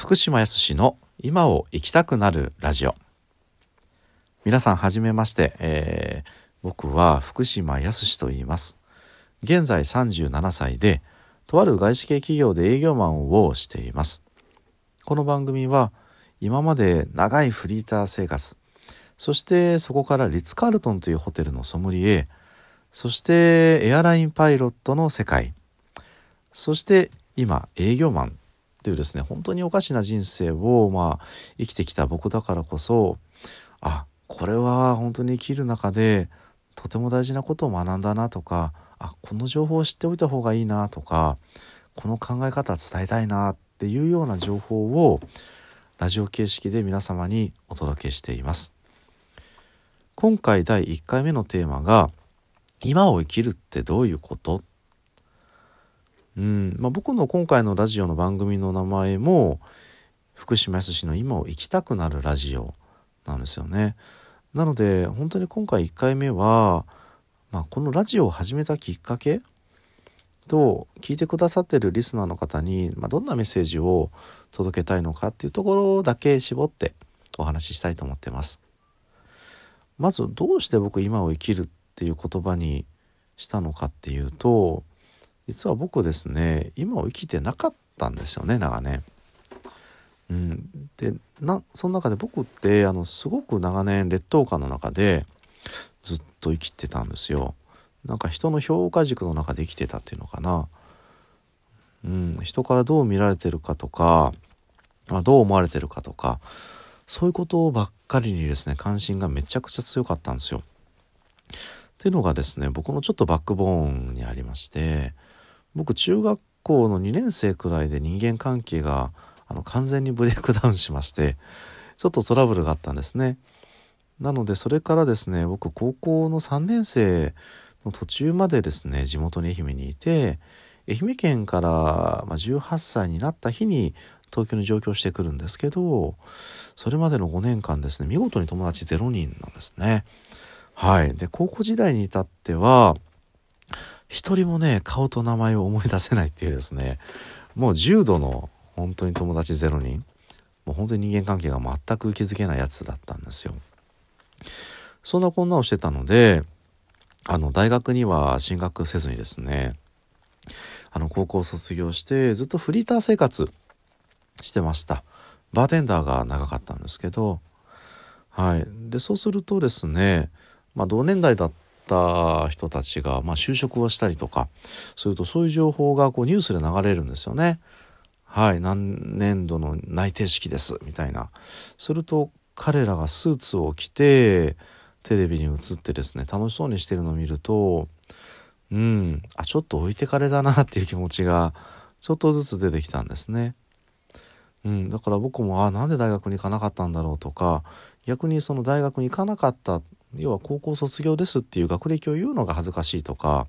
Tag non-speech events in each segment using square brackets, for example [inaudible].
福島康の今を生きたくなるラジオ。皆さんはじめまして、えー、僕は福島康と言います。現在37歳でとある外資系企業で営業マンをしています。この番組は今まで長いフリーター生活そしてそこからリッツ・カールトンというホテルのソムリエそしてエアラインパイロットの世界そして今営業マンというですね本当におかしな人生をまあ生きてきた僕だからこそあこれは本当に生きる中でとても大事なことを学んだなとかあこの情報を知っておいた方がいいなとかこの考え方伝えたいなっていうような情報をラジオ形式で皆様にお届けしています。今回第1回目のテーマが「今を生きるってどういうこと?」うんまあ、僕の今回のラジオの番組の名前も福島康の「今を生きたくなるラジオ」なんですよね。なので本当に今回1回目は、まあ、このラジオを始めたきっかけと聞いてくださってるリスナーの方に、まあ、どんなメッセージを届けたいのかっていうところだけ絞ってお話ししたいと思ってます。まずどうして僕今を生きるっていう言葉にしたのかっていうと実は僕ですね今を生きてなかったんですよね長年。うん、でなその中で僕ってあのすごく長年劣等感の中でずっと生きてたんですよ。なんか人の評価軸の中で生きてたっていうのかな。うん、人からどう見られてるかとか、まあ、どう思われてるかとかそういうことばっかりにですね関心がめちゃくちゃ強かったんですよ。っていうのがですね僕のちょっとバックボーンにありまして僕中学校の2年生くらいで人間関係があの完全にブレイクダウンしましてちょっとトラブルがあったんですね。なのでそれからですね僕高校の3年生の途中までですね地元に愛媛にいて愛媛県から18歳になった日に東京に上京してくるんですけどそれまでの5年間ですね見事に友達0人なんですね。はい、で高校時代に至っては一人もね顔と名前を思い出せないっていうですね。もう重度の本当に友達0人もう本当に人間関係が全く気づけないやつだったんですよ。そんなこんなをしてたのであの大学には進学せずにですねあの高校卒業してずっとフリーター生活してました。バーテンダーが長かったんですけどはい。でそうするとですね、まあ、同年代だった人たちが、まあ、就職をしたりとかそれとそういう情報がこうニュースで流れるんですよね。はい何年度の内定式ですみたいなすると彼らがスーツを着てテレビに映ってですね楽しそうにしてるのを見るとうんあちょっと置いてかれだなっていう気持ちがちょっとずつ出てきたんですね。うん、だから僕もあなんで大学に行かなかったんだろうとか逆にその大学に行かなかった要は高校卒業ですっていう学歴を言うのが恥ずかしいとか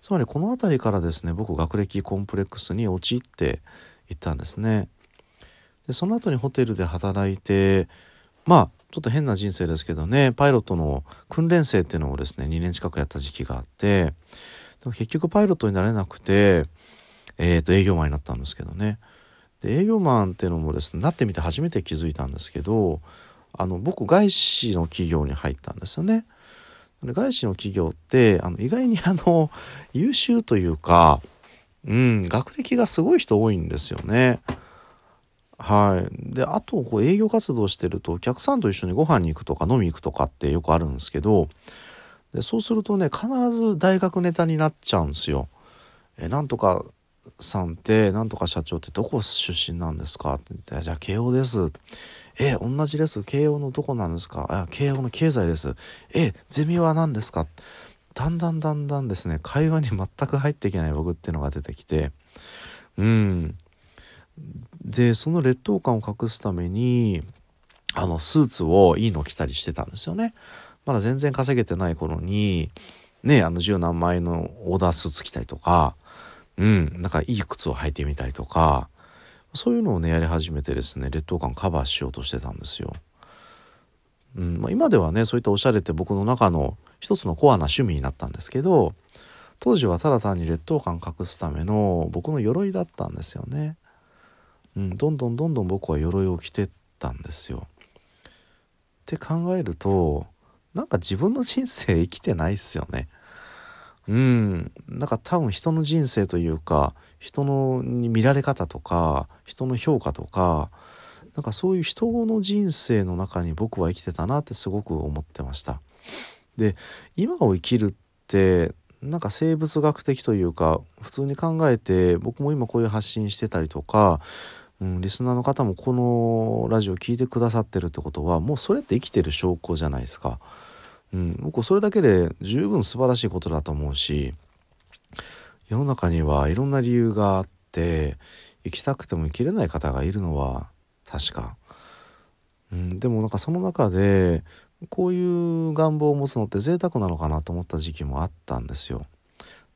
つまりこの辺りからですね僕学歴コンプレックスに陥っていったんですね。でその後にホテルで働いてまあちょっと変な人生ですけどねパイロットの訓練生っていうのをですね2年近くやった時期があってでも結局パイロットになれなくて、えー、と営業マンになったんですけどねで営業マンっていうのもですねなってみて初めて気づいたんですけどあの僕外資の企業に入ったんですよね。外資の企業ってあの意外にあの優秀というか、うん、学歴がすごい人多いんですよね。はい。で、あと、こう、営業活動してると、お客さんと一緒にご飯に行くとか飲み行くとかってよくあるんですけど、でそうするとね、必ず大学ネタになっちゃうんですよ。え、なんとかさんってなんとか社長ってどこ出身なんですかって言って、じゃあ慶応です。え、同じです。慶応のどこなんですか？あ、慶応の経済です。え、ゼミは何ですか？だんだんだんだんですね、会話に全く入っていけない僕っていうのが出てきて、うん。で、その劣等感を隠すために、あの、スーツをいいの着たりしてたんですよね。まだ全然稼げてない頃に、ね、あの十何枚のオーダースーツ着たりとか、うん、なんかいい靴を履いてみたりとか、そういうのをね、やり始めてですね、劣等感カバーしようとしてたんですよ。うんまあ、今ではね、そういったおしゃれって僕の中の一つのコアな趣味になったんですけど、当時はただ単に劣等感隠すための僕の鎧だったんですよね。うん、どんどんどんどん僕は鎧を着てったんですよ。って考えるとなんか自分の人生生きてないっすよね。うん、なんか多分人の人生というか人の見られ方とか人の評価とかなんかそういう人の人生の中に僕は生きてたなってすごく思ってました。で今を生きるってなんか生物学的というか普通に考えて僕も今こういう発信してたりとか、うん、リスナーの方もこのラジオ聴いてくださってるってことはもうそれって生きてる証拠じゃないですか。うん、僕それだけで十分素晴らしいことだと思うし世の中にはいろんな理由があって生きたくても生きれない方がいるのは確か。うん、でもなんかその中でこういう願望を持つのって贅沢なのかなと思った時期もあったんですよ。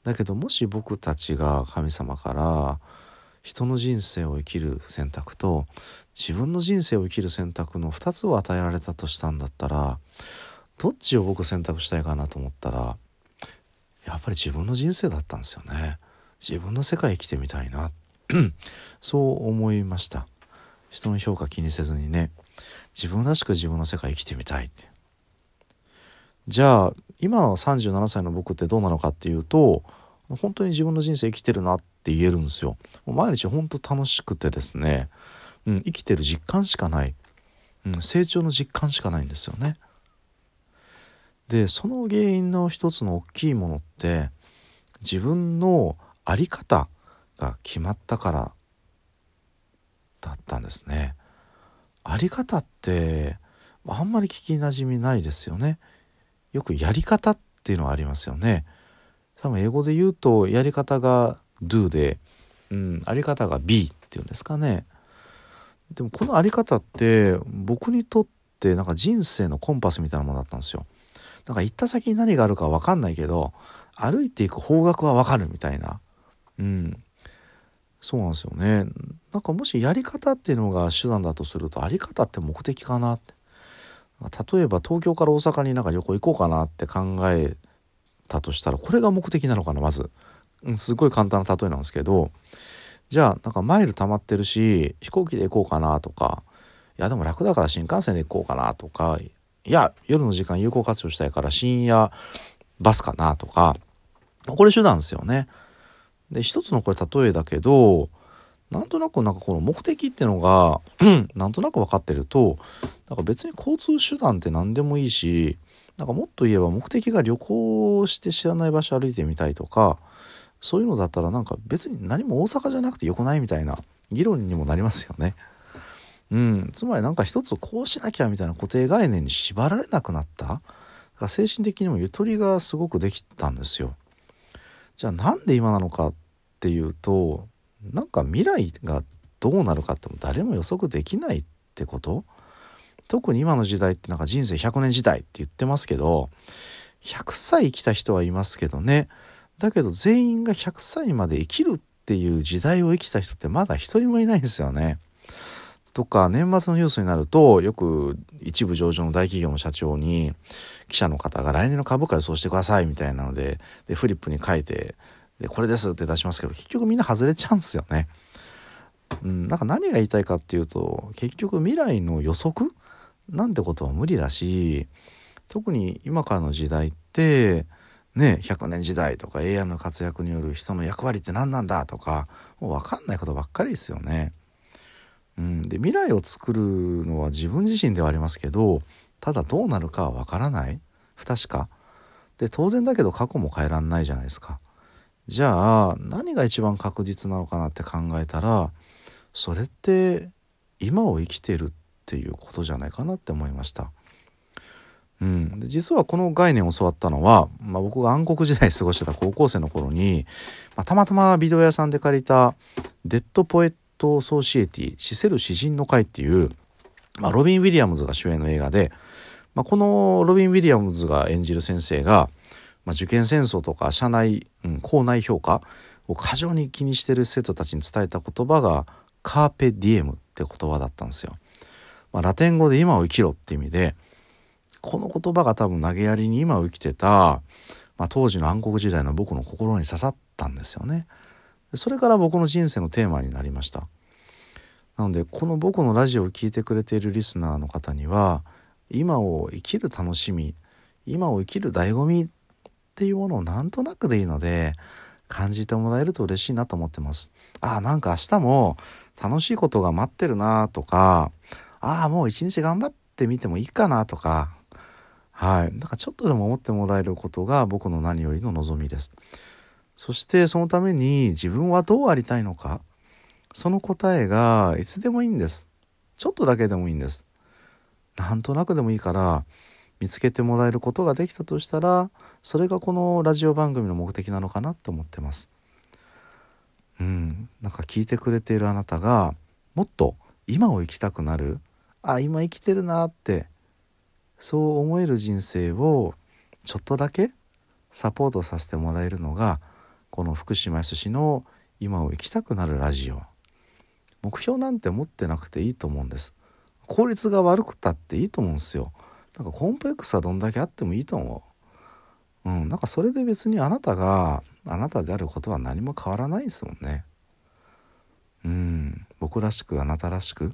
だけどもし僕たちが神様から人の人生を生きる選択と自分の人生を生きる選択の2つを与えられたとしたんだったらどっちを僕選択したいかなと思ったらやっぱり自分の人生だったんですよね。自分の世界生きてみたいな。[clears throat] そう思いました。人の評価気にせずにね。自分らしく自分の世界生きてみたいって。じゃあ今の37歳の僕ってどうなのかっていうと本当に自分の人生生きてるなって言えるんですよ。毎日本当楽しくてですね、うん、生きてる実感しかない、うん、成長の実感しかないんですよね。でその原因の一つの大きいものって自分の在り方が決まったからだったんですね。あり方ってあんまり聞きなじみないですよね。よくやり方っていうのはありますよね。多分英語で言うとやり方が do で、うん、あり方が be っていうんですかね。でもこのあり方って僕にとってなんか人生のコンパスみたいなものだったんですよ。なんか行った先に何があるか分かんないけど歩いていく方角は分かるみたいな。うん。そうなんですよね。なんかもしやり方っていうのが手段だとするとあり方って目的かなって例えば東京から大阪になんか旅行行こうかなって考えたとしたらこれが目的なのかなまず、うん、すごい簡単な例えなんですけどじゃあなんかマイル溜まってるし飛行機で行こうかなとかいやでも楽だから新幹線で行こうかなとかいや夜の時間有効活用したいから深夜バスかなとかこれ手段ですよね。で一つのこれ例えだけどなんとなくなんかこの目的ってのが [clears throat] なんとなく分かってるとなんか別に交通手段って何でもいいしなんかもっと言えば目的が旅行して知らない場所歩いてみたいとかそういうのだったらなんか別に何も大阪じゃなくてよくないみたいな議論にもなりますよね。うん、つまりなんか一つこうしなきゃみたいな固定概念に縛られなくなった精神的にもゆとりがすごくできたんですよ。じゃあなんで今なのかっていうとなんか未来がどうなるかっても誰も予測できないってこと特に今の時代ってなんか人生100年時代って言ってますけど100歳生きた人はいますけどねだけど全員が100歳まで生きるっていう時代を生きた人ってまだ一人もいないんですよね。とか年末のニュースになるとよく一部上場の大企業の社長に記者の方が来年の株価予想してくださいみたいなのででフリップに書いてでこれですって出しますけど結局みんな外れちゃうんですよね。うん、なんか何が言いたいかっていうと結局未来の予測？なんてことは無理だし特に今からの時代ってね100年時代とか AI の活躍による人の役割って何なんだとかもう分かんないことばっかりですよね。うん、で未来を作るのは自分自身ではありますけどただどうなるかは分からない不確かで当然だけど過去も変えらんないじゃないですか。じゃあ何が一番確実なのかなって考えたらそれって今を生きてるっていうことじゃないかなって思いました。うん、で実はこの概念を教わったのは、まあ、僕が暗黒時代過ごしてた高校生の頃に、まあ、たまたまビデオ屋さんで借りた「 Dead Poet Society 死せる詩人の会」っていう、まあ、ロビン・ウィリアムズが主演の映画で、まあ、このロビン・ウィリアムズが演じる先生が「まあ、受験戦争とか社内、うん、校内評価を過剰に気にしてる生徒たちに伝えた言葉がカーペディエムって言葉だったんですよ。まあ、ラテン語で今を生きろって意味でこの言葉が多分投げやりに今を生きてた、まあ、当時の暗黒時代の僕の心に刺さったんですよね。それから僕の人生のテーマになりました。なのでこの僕のラジオを聴いてくれているリスナーの方には今を生きる楽しみ今を生きる醍醐味っていうものをなんとなくでいいので感じてもらえると嬉しいなと思ってます。ああなんか明日も楽しいことが待ってるなとかああもう一日頑張ってみてもいいかなとかはいなんかちょっとでも思ってもらえることが僕の何よりの望みです。そしてそのために自分はどうありたいのかその答えがいつでもいいんです。ちょっとだけでもいいんです。なんとなくでもいいから見つけてもらえることができたとしたらそれがこのラジオ番組の目的なのかなって思ってます。うん、なんか聞いてくれているあなたがもっと今を生きたくなるあ今生きてるなってそう思える人生をちょっとだけサポートさせてもらえるのがこの福島康の今を生きたくなるラジオ。目標なんて持ってなくていいと思うんです。効率が悪くたっていいと思うんですよ。なんかコンプレックスはどんだけあってもいいと思う。うんなんかそれで別にあなたがあなたであることは何も変わらないですもんね。うん僕らしくあなたらしく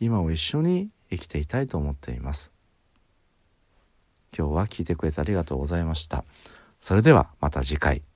今を一緒に生きていたいと思っています。今日は聞いてくれてありがとうございました。それではまた次回。